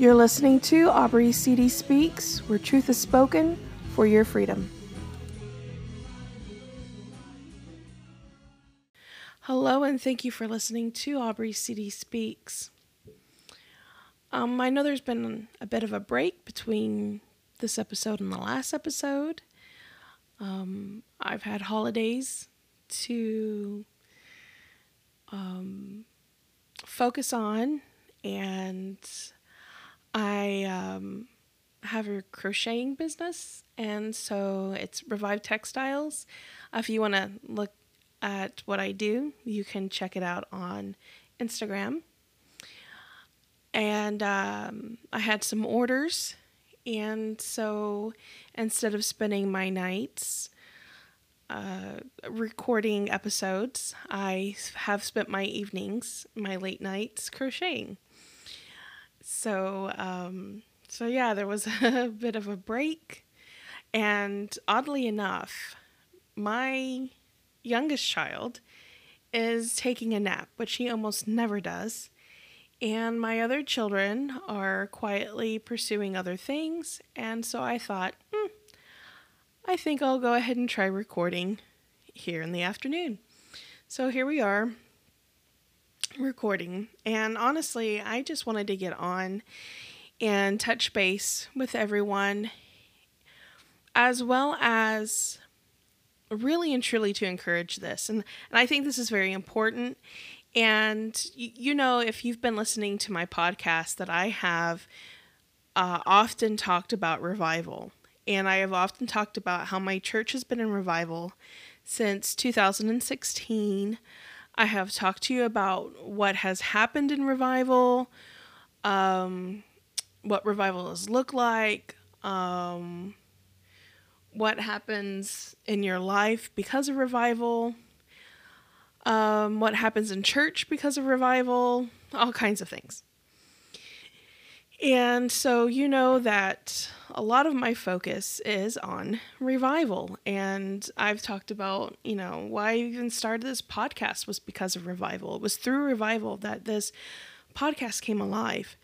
You're listening to Aubrey CD Speaks, where truth is spoken for your freedom. Hello, and thank you for listening to Aubrey CD Speaks. Um, I know there's been a bit of a break between this episode and the last episode. Um, I've had holidays to um, focus on, and I um, have a crocheting business, and so it's Revive Textiles. If you want to look at what I do, you can check it out on Instagram. And um, I had some orders, and so instead of spending my nights uh, recording episodes, I have spent my evenings, my late nights crocheting. So, um, so yeah, there was a bit of a break, and oddly enough, my youngest child is taking a nap, which he almost never does. And my other children are quietly pursuing other things. And so I thought, hmm, I think I'll go ahead and try recording here in the afternoon. So here we are recording. And honestly, I just wanted to get on and touch base with everyone, as well as really and truly to encourage this. And, and I think this is very important. And you, you know, if you've been listening to my podcast, that I have uh, often talked about revival. And I have often talked about how my church has been in revival since 2016. I have talked to you about what has happened in revival, um, what revivals look like, um, what happens in your life because of revival, um, what happens in church because of revival, all kinds of things. And so you know that a lot of my focus is on revival. And I've talked about, you know, why I even started this podcast was because of revival. It was through revival that this podcast came alive.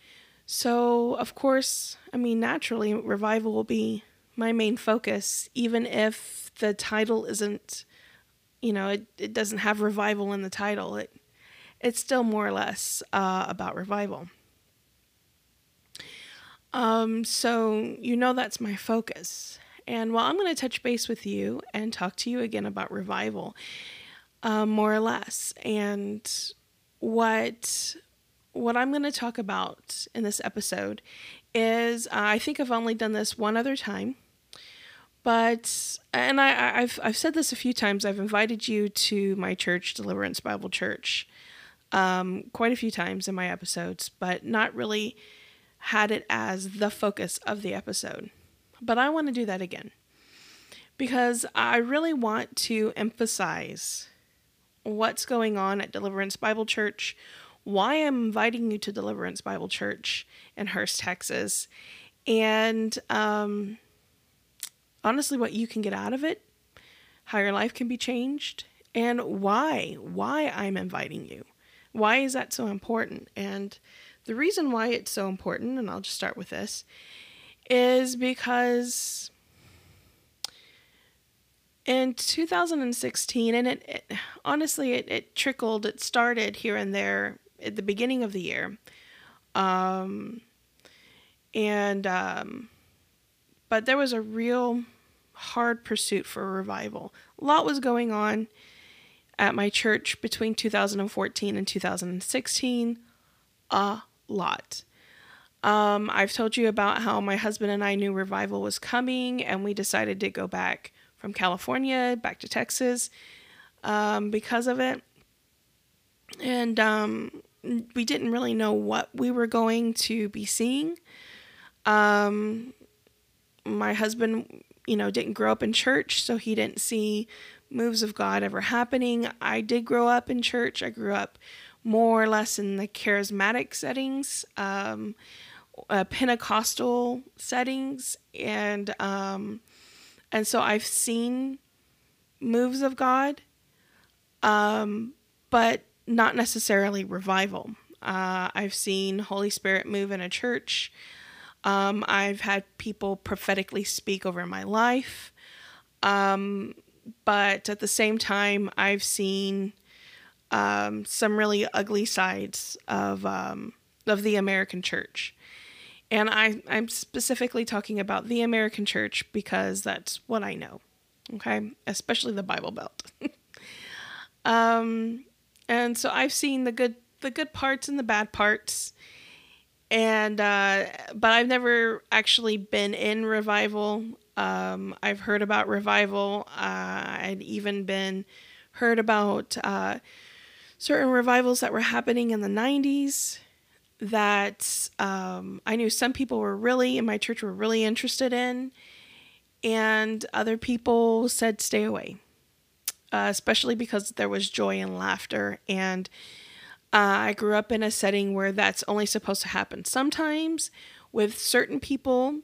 So, of course, I mean, naturally, revival will be my main focus, even if the title isn't, you know, it, it doesn't have revival in the title. It it's still more or less uh, about revival. Um, so you know that's my focus. And while I'm going to touch base with you and talk to you again about revival, um, more or less, and what what I'm going to talk about in this episode is uh, I think I've only done this one other time, but and I, I've I've said this a few times. I've invited you to my church, Deliverance Bible Church, um, quite a few times in my episodes, but not really had it as the focus of the episode. But I want to do that again because I really want to emphasize what's going on at Deliverance Bible Church, why I'm inviting you to Deliverance Bible Church in Hurst, Texas, and um, honestly what you can get out of it, how your life can be changed, and why, why I'm inviting you. Why is that so important? And the reason why it's so important, and I'll just start with this, is because in 2016, and it, it honestly, it, it, trickled, it started here and there at the beginning of the year. Um, and, um, but there was a real hard pursuit for a revival. A lot was going on at my church between 2014 and 2016. A lot. Um, I've told you about how my husband and I knew revival was coming, and we decided to go back from California back to Texas um, because of it. And um, we didn't really know what we were going to be seeing. Um, my husband you know, didn't grow up in church, so he didn't see moves of God ever happening. I did grow up in church. I grew up more or less in the charismatic settings, um, uh, Pentecostal settings, and um, and so I've seen moves of God, um, but not necessarily revival. Uh, I've seen Holy Spirit move in a church. Um, I've had people prophetically speak over my life. Um, but at the same time, I've seen um, some really ugly sides of um, of the American church. And I, I'm specifically talking about the American church because that's what I know. Okay. Especially the Bible Belt. um, and so I've seen the good, the good parts and the bad parts. And, uh, but I've never actually been in revival. Um, I've heard about revival. Uh, I'd even been heard about, uh, certain revivals that were happening in the 90s that um, I knew some people were really in my church were really interested in, and other people said stay away, uh, especially because there was joy and laughter. And uh, I grew up in a setting where that's only supposed to happen sometimes with certain people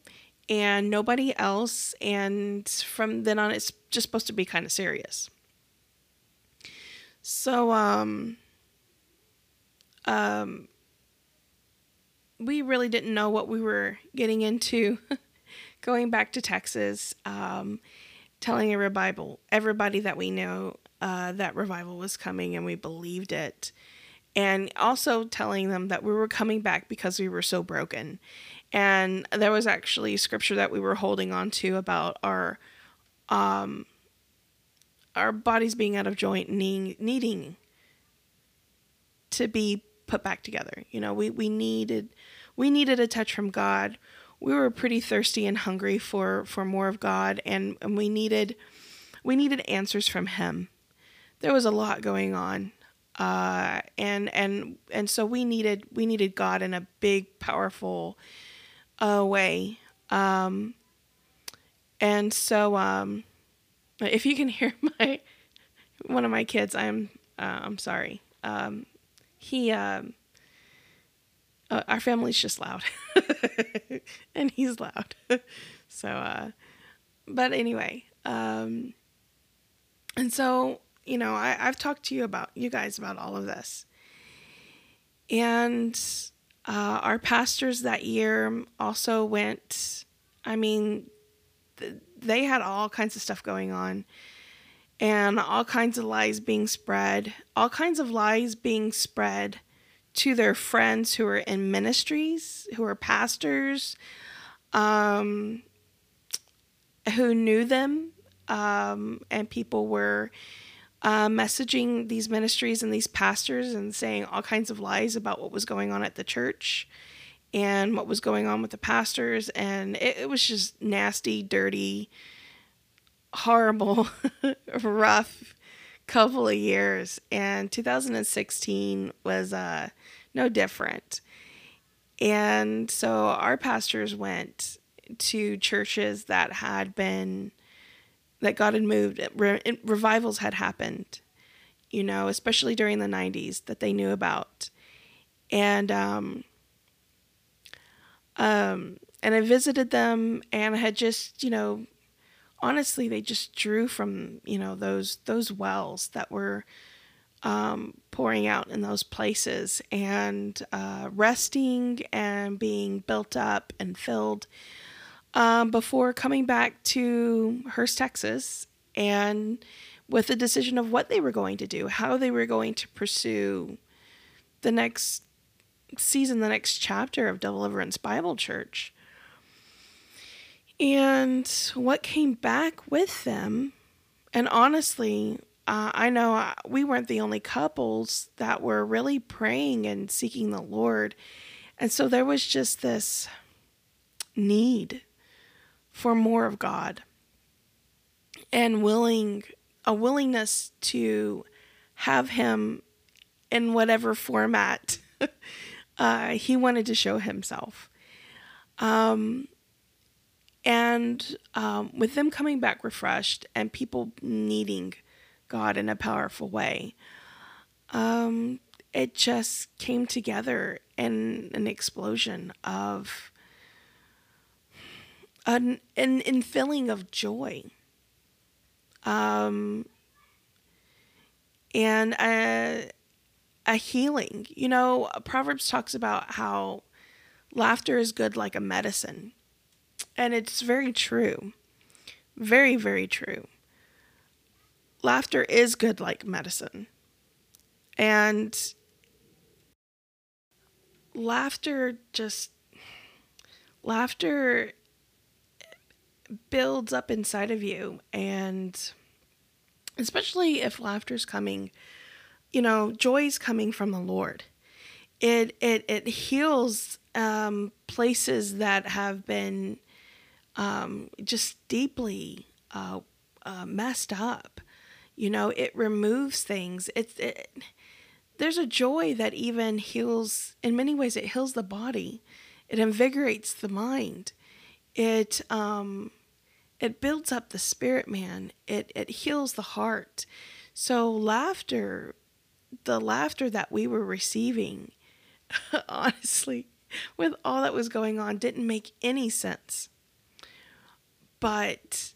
and nobody else. And from then on, it's just supposed to be kind of serious. So, um, um, we really didn't know what we were getting into going back to Texas, um, telling a revival, everybody that we know uh, that revival was coming and we believed it. And also telling them that we were coming back because we were so broken. And there was actually scripture that we were holding on to about our um, our bodies being out of joint, needing, needing to be put back together. You know, we, we needed we needed a touch from God. We were pretty thirsty and hungry for for more of God and, and we needed we needed answers from him. There was a lot going on. Uh, and and and so we needed we needed God in a big powerful uh, way. Um, and so um, if you can hear my one of my kids, I'm uh, I'm sorry. Um, he um, uh, our family's just loud. And he's loud. So uh but anyway um and so you know I, i've talked to you about you guys about all of this. And uh, our pastors that year also went i mean they had all kinds of stuff going on and all kinds of lies being spread, all kinds of lies being spread to their friends who are in ministries, who are pastors, um, who knew them, um, and people were uh, messaging these ministries and these pastors and saying all kinds of lies about what was going on at the church and what was going on with the pastors, and it, it was just nasty, dirty horrible, rough couple of years, and 2016 was uh, no different. And so our pastors went to churches that had been that God had moved, re- revivals had happened, you know, especially during the 90s that they knew about. And um, um, and I visited them and I had just, you know, honestly they just drew from you know those those wells that were um, pouring out in those places and uh, resting and being built up and filled um, before coming back to Hurst, Texas, and with the decision of what they were going to do, how they were going to pursue the next season, the next chapter of Deliverance Bible Church. And what came back with them, and honestly, uh, I know uh, we weren't the only couples that were really praying and seeking the Lord. And so there was just this need for more of God and willing a willingness to have him in whatever format uh, he wanted to show himself. Um, and um, with them coming back refreshed and people needing God in a powerful way, um, it just came together in an explosion of an, an infilling of joy. Um, and I, a healing. You know, Proverbs talks about how laughter is good like a medicine. And it's very true. Very, very true. Laughter is good like medicine. And laughter just, laughter builds up inside of you. And especially if laughter's coming, you know, joy is coming from the Lord. It, it, it heals um, places that have been um, just deeply uh, uh, messed up. You know, it removes things. It's it, there's a joy that even heals. In many ways, it heals the body. It invigorates the mind. It um, it builds up the spirit, man. It it heals the heart. So laughter, the laughter that we were receiving, honestly, with all that was going on, didn't make any sense but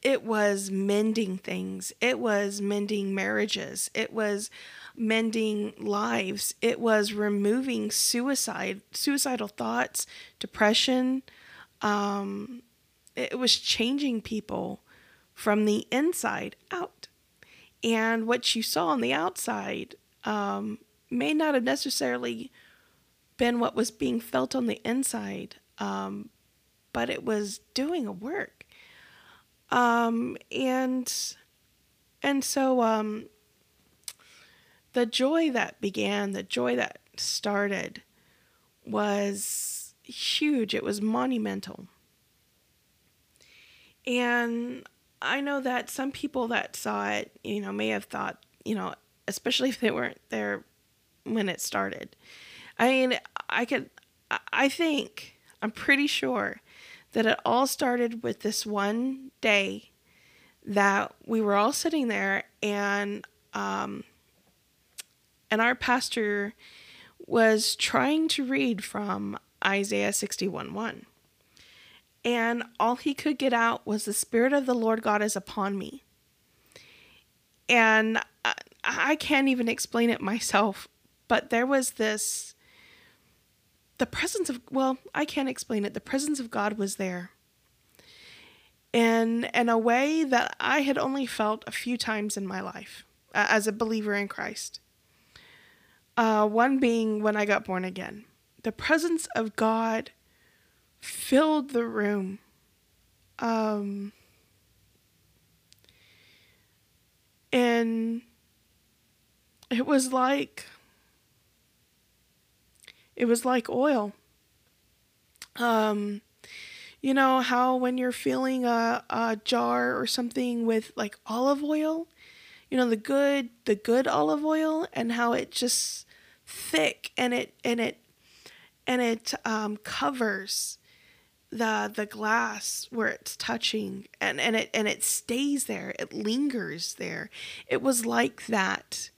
it was mending things. It was mending marriages. It was mending lives. It was removing suicide, suicidal thoughts, depression. Um, it was changing people from the inside out. And what you saw on the outside um, may not have necessarily been what was being felt on the inside, um, but it was doing a work. Um, and and so um, the joy that began, the joy that started, was huge. It was monumental. And I know that some people that saw it, you know, may have thought, you know, especially if they weren't there when it started. I mean, I could, I think, I'm pretty sure that it all started with this one day that we were all sitting there and um, and our pastor was trying to read from Isaiah 61 1. And all he could get out was the Spirit of the Lord God is upon me. And I, I can't even explain it myself, but there was this the presence of well i can't explain it. The presence of god was there. In in a way that i had only felt a few times in my life uh, as a believer in christ. Uh, one being when i got born again. The presence of god filled the room um, and it was like it was like oil. Um, you know how when you're filling a, a jar or something with like olive oil, you know the good the good olive oil and how it just thick and it and it and it um, covers the the glass where it's touching and and it and it stays there it lingers there it was like that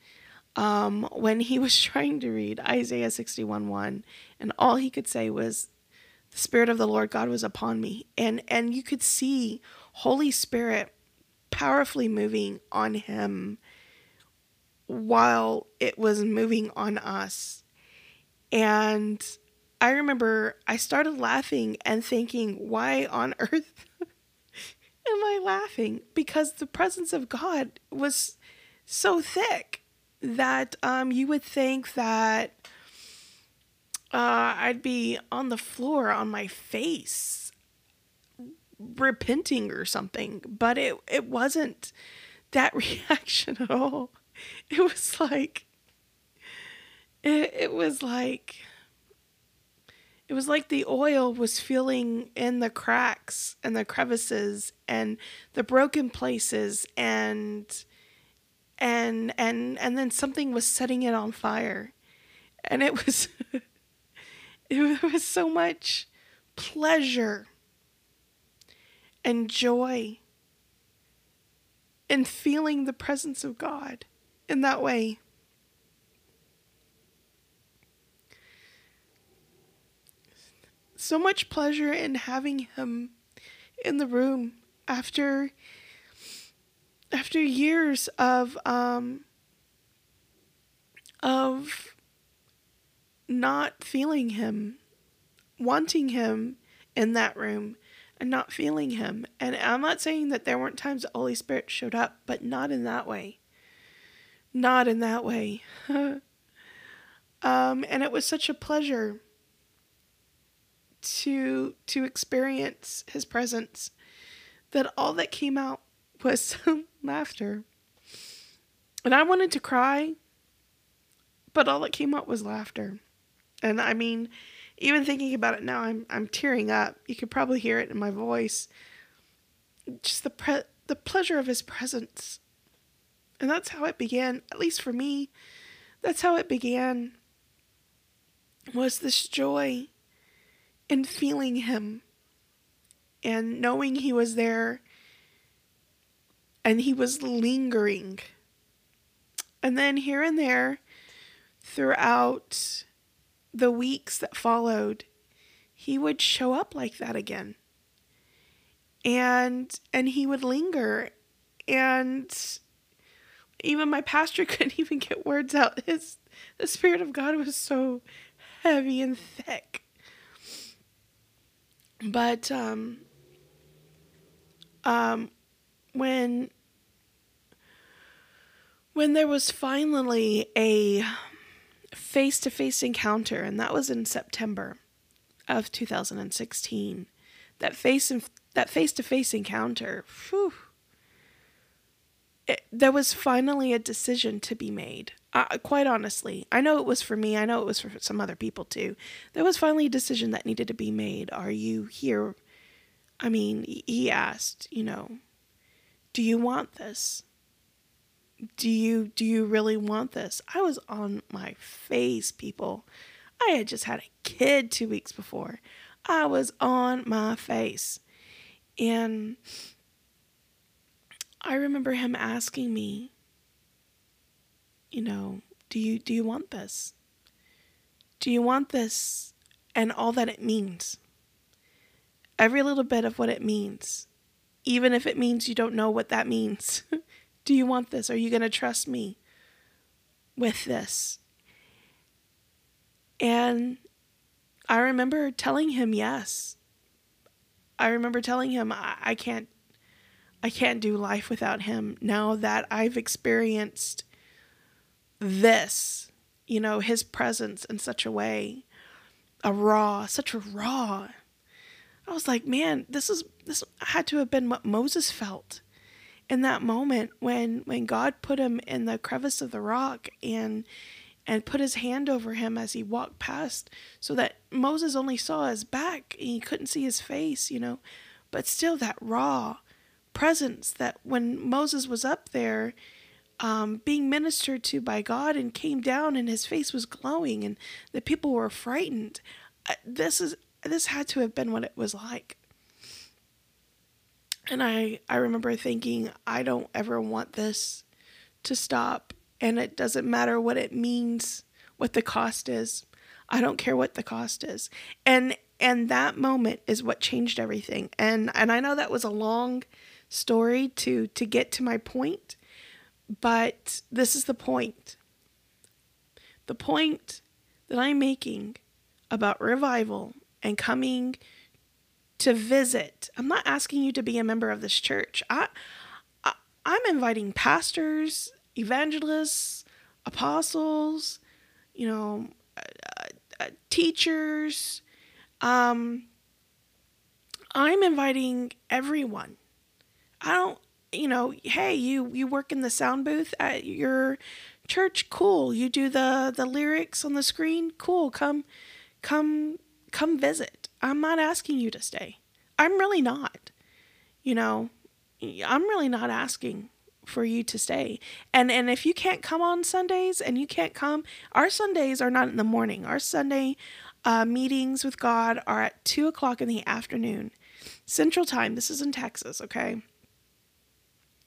um, when he was trying to read Isaiah 61 1, and all he could say was, The Spirit of the Lord God was upon me. And, and you could see Holy Spirit powerfully moving on him while it was moving on us. And I remember I started laughing and thinking, why on earth am I laughing? Because the presence of God was so thick that um, you would think that uh, I'd be on the floor on my face repenting or something, but it it wasn't that reaction at all. It was like it, it was like it was like the oil was filling in the cracks and the crevices and the broken places and and and and then something was setting it on fire and it was it was so much pleasure and joy and feeling the presence of God in that way. So much pleasure in having him in the room after after years of um, of not feeling him, wanting him in that room and not feeling him. And I'm not saying that there weren't times the Holy Spirit showed up, but not in that way. Not in that way. um, and it was such a pleasure to to experience his presence that all that came out was some laughter. And I wanted to cry, but all that came out was laughter. And I mean, even thinking about it now, I'm I'm tearing up. You could probably hear it in my voice. Just the pre- the pleasure of his presence. And that's how it began, at least for me. That's how it began. Was this joy in feeling him and knowing he was there and he was lingering. And then here and there throughout the weeks that followed, he would show up like that again. And and he would linger and even my pastor couldn't even get words out. His the spirit of God was so heavy and thick. But um um when when there was finally a face to face encounter, and that was in September of 2016. That face that face to face encounter, whew, it, there was finally a decision to be made. Uh, quite honestly, I know it was for me. I know it was for some other people too. There was finally a decision that needed to be made. Are you here? I mean, he asked, you know, do you want this? do you do you really want this? I was on my face, people. I had just had a kid 2 weeks before. I was on my face. And I remember him asking me, you know, do you do you want this? Do you want this and all that it means? Every little bit of what it means. Even if it means you don't know what that means. Do you want this? Are you going to trust me with this? And I remember telling him yes. I remember telling him I, I can't I can't do life without him now that I've experienced this, you know, his presence in such a way, a raw, such a raw. I was like, man, this is this had to have been what Moses felt in that moment when when God put him in the crevice of the rock and and put his hand over him as he walked past so that Moses only saw his back and he couldn't see his face, you know. But still that raw presence that when Moses was up there um, being ministered to by God and came down and his face was glowing and the people were frightened. This is this had to have been what it was like. And I, I remember thinking, I don't ever want this to stop. And it doesn't matter what it means, what the cost is. I don't care what the cost is. And and that moment is what changed everything. And and I know that was a long story to to get to my point, but this is the point. The point that I'm making about revival and coming to visit. I'm not asking you to be a member of this church. I, I I'm inviting pastors, evangelists, apostles, you know, uh, uh, teachers. Um, I'm inviting everyone. I don't, you know, hey, you you work in the sound booth at your church, cool. You do the the lyrics on the screen, cool. Come, come, come visit. I'm not asking you to stay. I'm really not. You know, I'm really not asking for you to stay. And and if you can't come on Sundays and you can't come, our Sundays are not in the morning. Our Sunday uh, meetings with God are at two o'clock in the afternoon, Central Time. This is in Texas, okay.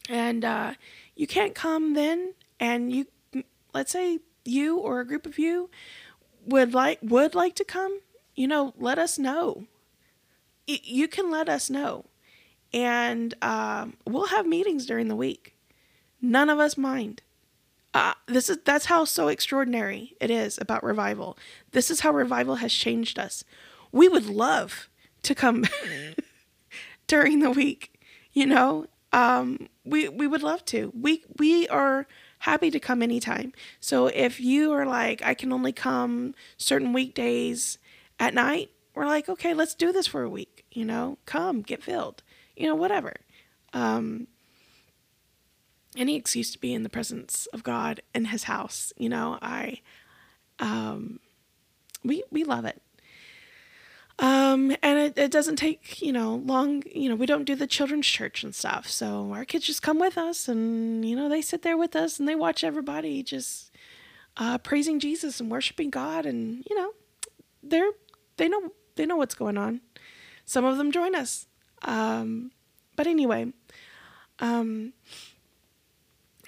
And uh, you can't come then, and you let's say you or a group of you would like would like to come you know, let us know. You can let us know. And um, we'll have meetings during the week. None of us mind. Uh, this is that's how so extraordinary it is about revival. This is how revival has changed us. We would love to come during the week, you know. Um, we we would love to. We we are happy to come anytime. So if you are like, I can only come certain weekdays at night, we're like, okay, let's do this for a week. You know, come get filled. You know, whatever. Um, any excuse to be in the presence of God in His house. You know, I, um, we we love it. Um, and it, it doesn't take, you know, long, you know, we don't do the children's church and stuff. So our kids just come with us and, you know, they sit there with us and they watch everybody just uh, praising Jesus and worshiping God. And, you know, they're, they know, they know what's going on. Some of them join us. Um, but anyway, um,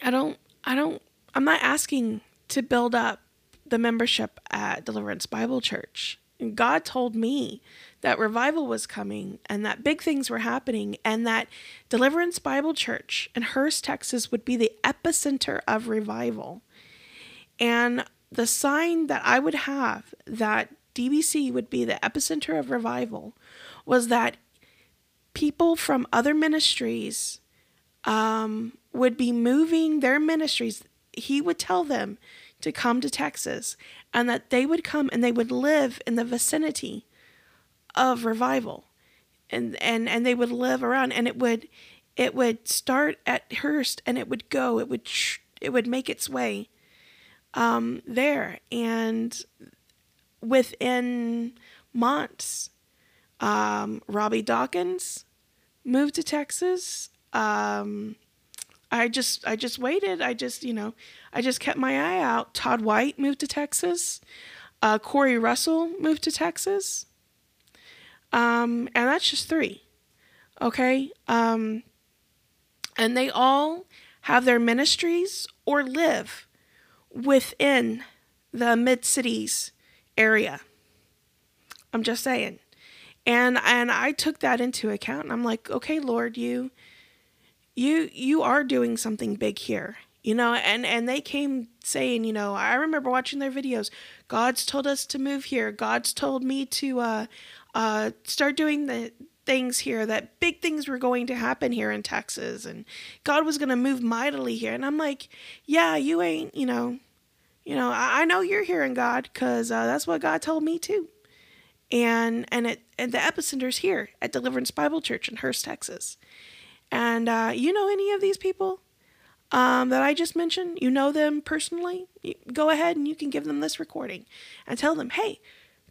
I don't, I don't, I'm not asking to build up the membership at Deliverance Bible Church. God told me that revival was coming and that big things were happening and that Deliverance Bible Church in Hurst, Texas would be the epicenter of revival. And the sign that I would have that DBC would be the epicenter of revival was that people from other ministries um, would be moving their ministries. He would tell them to come to Texas and that they would come and they would live in the vicinity of revival. And and and they would live around and it would it would start at Hurst and it would go it would it would make its way um, there. And within months um, Robby Dawkins moved to Texas um, I just I just waited. I just you know I just kept my eye out. Todd White moved to Texas. Uh, Corey Russell moved to Texas. Um, and that's just three. Okay. Um, and they all have their ministries or live within the mid cities area. I'm just saying. And and I took that into account and I'm like, okay, Lord, you you you are doing something big here you know and and they came saying you know i remember watching their videos. God's told us to move here. God's told me to uh uh start doing the things here that big things were going to happen here in texas and god was going to move mightily here. And i'm like yeah you ain't you know you know i, I know you're hearing god because uh, that's what god told me too. And and it and the epicenter's here at deliverance bible church in hurst texas and uh, you know any of these people um, that I just mentioned? You know them personally? You go ahead and you can give them this recording and tell them, hey,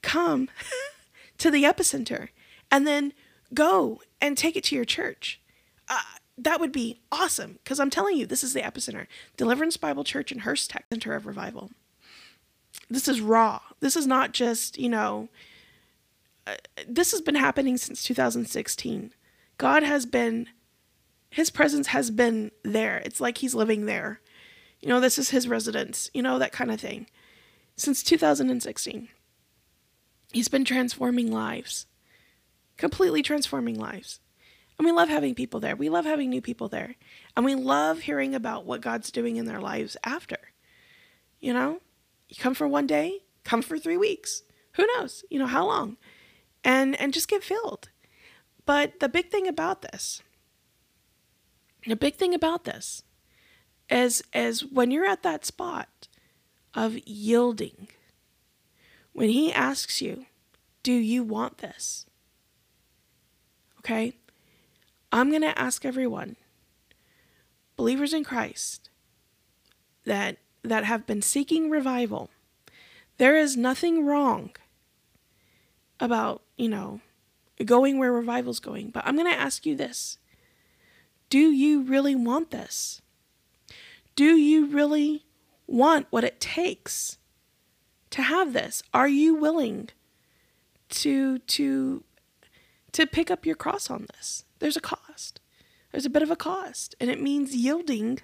come to the epicenter and then go and take it to your church. Uh, that would be awesome because I'm telling you, this is the epicenter Deliverance Bible Church in Hurst, Tech Center of Revival. This is raw. This is not just, you know, uh, this has been happening since 2016. God has been his presence has been there. It's like he's living there. You know, this is his residence, you know, that kind of thing. Since 2016, he's been transforming lives, completely transforming lives. And we love having people there. We love having new people there. And we love hearing about what God's doing in their lives after. You know, you come for one day, come for three weeks. Who knows? You know, how long? And and just get filled. But the big thing about this the big thing about this is, is when you're at that spot of yielding, when he asks you, Do you want this? Okay? I'm going to ask everyone, believers in Christ, that, that have been seeking revival, there is nothing wrong about, you know, going where revival's going. But I'm going to ask you this do you really want this? Do you really want what it takes to have this? Are you willing to to to pick up your cross on this? There's a cost. There's a bit of a cost, and it means yielding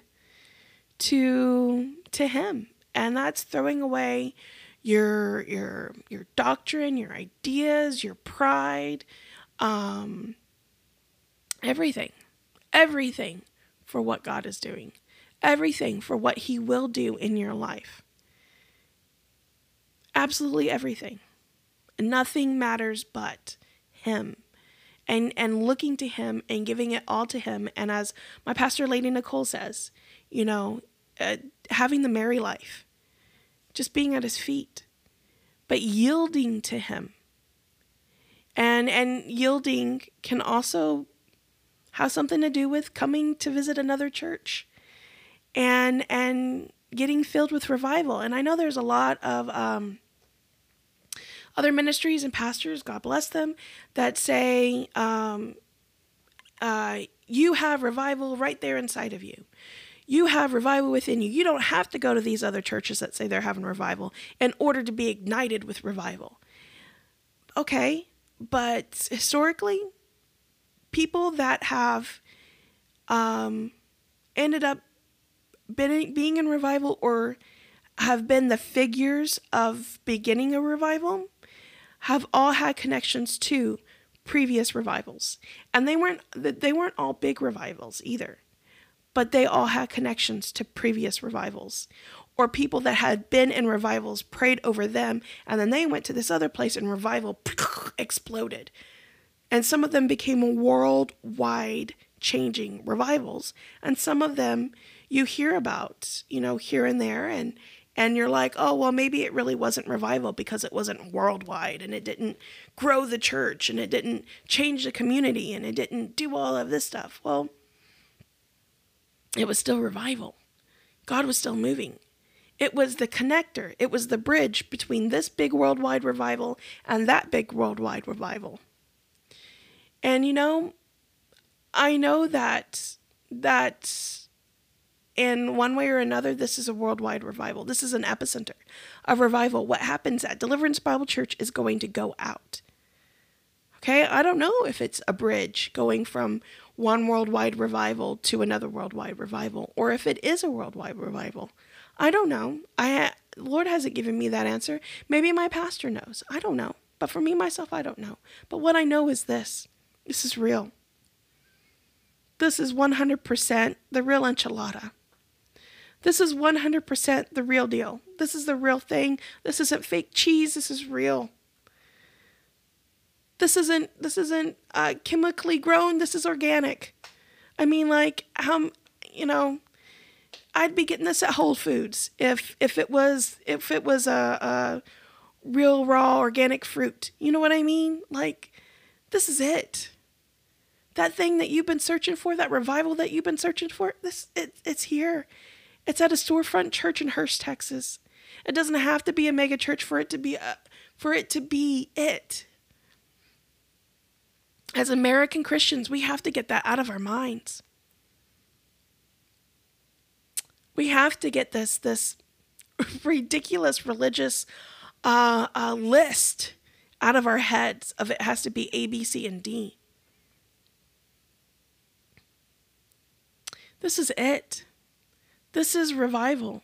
to to him. And that's throwing away your your your doctrine, your ideas, your pride, um everything everything for what God is doing. everything for what He will do in your life. Absolutely everything. Nothing matters but Him. And, and looking to him and giving it all to him. And as my pastor, Lady Nicole, says, you know, uh, having the Mary life, just being at his feet, but yielding to him. And and yielding can also have something to do with coming to visit another church and and getting filled with revival. And I know there's a lot of um, other ministries and pastors, God bless them, that say um, uh, you have revival right there inside of you. You have revival within you. You don't have to go to these other churches that say they're having revival in order to be ignited with revival. Okay, but historically, people that have um, ended up being in revival or have been the figures of beginning a revival have all had connections to previous revivals. And they weren't they weren't all big revivals either but they all had connections to previous revivals or people that had been in revivals prayed over them and then they went to this other place and revival exploded and some of them became worldwide changing revivals and some of them you hear about you know here and there and and you're like oh well maybe it really wasn't revival because it wasn't worldwide and it didn't grow the church and it didn't change the community and it didn't do all of this stuff well it was still revival. God was still moving. It was the connector, it was the bridge between this big worldwide revival and that big worldwide revival. And you know, I know that that in one way or another this is a worldwide revival. This is an epicenter of revival. What happens at Deliverance Bible Church is going to go out. Okay? I don't know if it's a bridge going from one worldwide revival to another worldwide revival, or if it is a worldwide revival. I don't know. I Lord hasn't given me that answer. Maybe my pastor knows. I don't know. But for me myself, I don't know. But what I know is this. This is real. This is 100% the real enchilada. This is 100% the real deal. This is the real thing. This isn't fake cheese. This is real. This isn't this isn't uh, chemically grown. This is organic. I mean, like how you know, I'd be getting this at Whole Foods if if it was if it was a, a real raw organic fruit. You know what I mean? Like this is it. That thing that you've been searching for, that revival that you've been searching for, this it, it's here. It's at a storefront church in Hurst, Texas. It doesn't have to be a mega church for it to be a, uh, for it to be it as American Christians, we have to get that out of our minds. We have to get this this ridiculous religious uh, uh, list out of our heads of it has to be A, B, C, and D. This is it. This is revival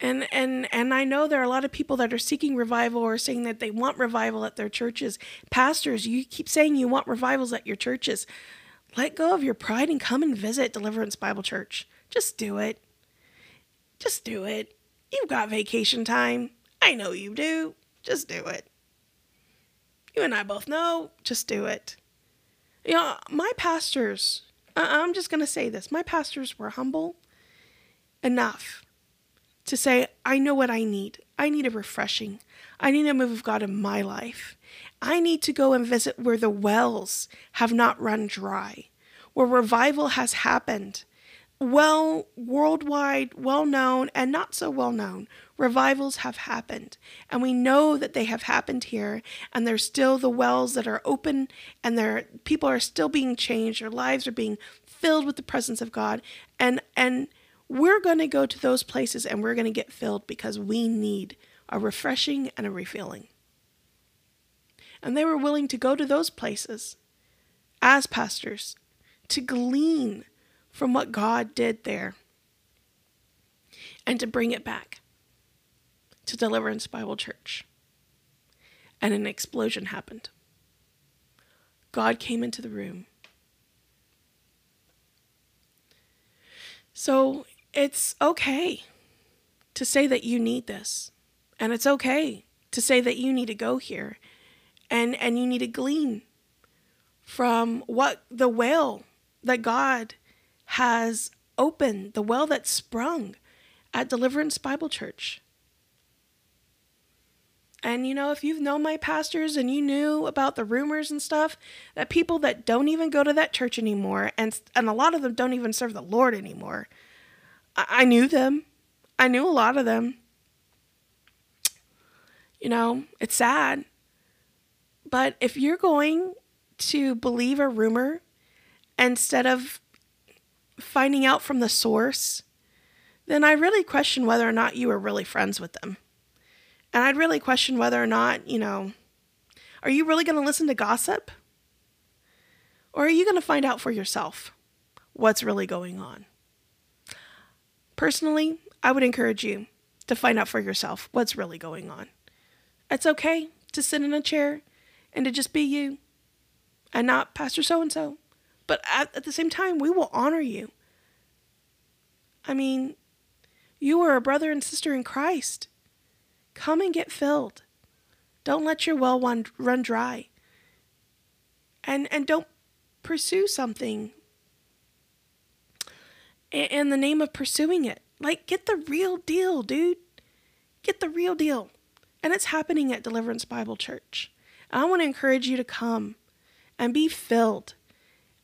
and and and I know there are a lot of people that are seeking revival or saying that they want revival at their churches. Pastors, you keep saying you want revivals at your churches. Let go of your pride and come and visit Deliverance Bible Church. Just do it. Just do it. You've got vacation time. I know you do. Just do it. You and I both know. Just do it. You know, my pastors, Uh-uh, I'm just going to say this my pastors were humble enough to say, I know what I need. I need a refreshing. I need a move of God in my life. I need to go and visit where the wells have not run dry, where revival has happened. Well, worldwide, well known, and not so well known, revivals have happened. And we know that they have happened here, and there's still the wells that are open, and there people are still being changed, their lives are being filled with the presence of God. And and we're going to go to those places and we're going to get filled because we need a refreshing and a refilling. And they were willing to go to those places as pastors to glean from what God did there and to bring it back to Deliverance Bible Church. And an explosion happened. God came into the room So it's okay to say that you need this. And it's okay to say that you need to go here and, and you need to glean from what the well that God has opened, the well that sprung at Deliverance Bible Church. And you know, if you've known my pastors and you knew about the rumors and stuff, that people that don't even go to that church anymore, and and a lot of them don't even serve the Lord anymore. I, I knew them. I knew a lot of them. You know, it's sad. But if you're going to believe a rumor instead of finding out from the source, then I really question whether or not you were really friends with them. And I'd really question whether or not, you know, are you really going to listen to gossip? Or are you going to find out for yourself what's really going on? Personally, I would encourage you to find out for yourself what's really going on. It's okay to sit in a chair and to just be you and not Pastor so and so. But at, at, the same time, we will honor you. I mean, you are a brother and sister in Christ. Come and get filled. Don't let your well run, dry. And, and don't pursue something in the name of pursuing it. Like, get the real deal, dude. Get the real deal. And it's happening at Deliverance Bible Church. I want to encourage you to come and be filled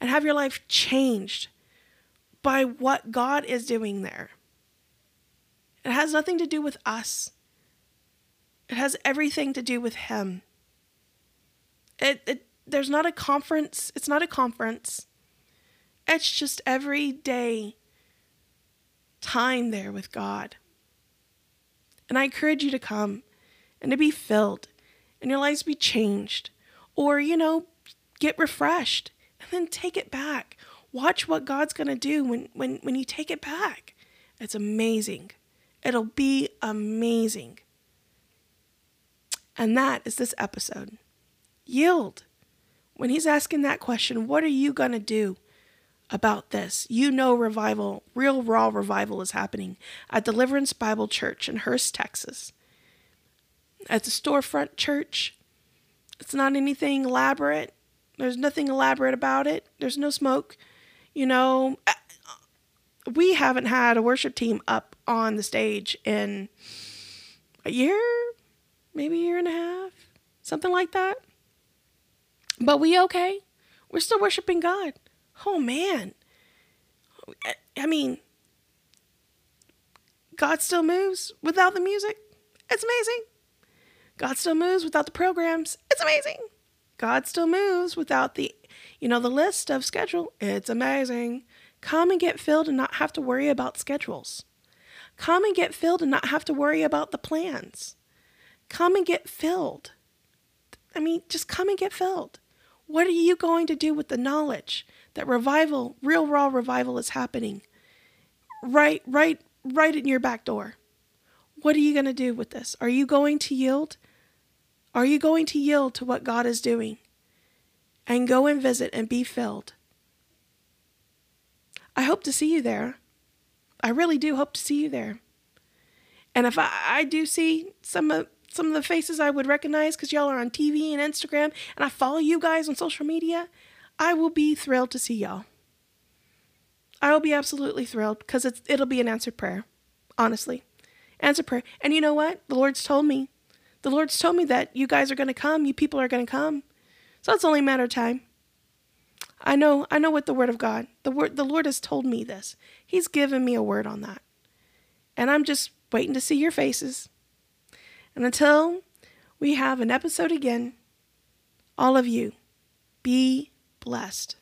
and have your life changed by what God is doing there. It has nothing to do with us, it has everything to do with Him. It, it, there's not a conference, it's not a conference. It's just everyday time there with God. And I encourage you to come and to be filled and your lives be changed. Or, you know, get refreshed then take it back. Watch what God's going to do when, when, when you take it back. It's amazing. It'll be amazing. And that is this episode. Yield. When he's asking that question, what are you going to do about this? You know, revival, real raw revival is happening at Deliverance Bible Church in Hurst, Texas as a storefront church. It's not anything elaborate. There's nothing elaborate about it. There's no smoke. You know, uh, we haven't had a worship team up on the stage in a year, maybe a year and a half, something like that. But we okay. We're still worshiping God. Oh man. I mean, God still moves without the music. It's amazing. God still moves without the programs. It's amazing. God still moves without the, you know, the list of schedule. It's amazing. Come and get filled and not have to worry about schedules. Come and get filled and not have to worry about the plans. Come and get filled. I mean, just come and get filled. What are you going to do with the knowledge that revival, real raw revival is happening right right right in your back door? What are you going to do with this? Are you going to yield? Are you going to yield to what God is doing and go and visit and be filled? I hope to see you there. I really do hope to see you there. And if I, I do see some of some of the faces I would recognize because y'all are on TV and Instagram, and I follow you guys on social media, I will be thrilled to see y'all. I will be absolutely thrilled because it'll be an answered prayer, honestly, Answered prayer. And you know what? The Lord's told me the Lord's told me that you guys are going to come, you people are going to come. So it's only a matter of time. I know, I know what the word of God. The word the Lord has told me this. He's given me a word on that. And I'm just waiting to see your faces. And until we have an episode again, all of you be blessed.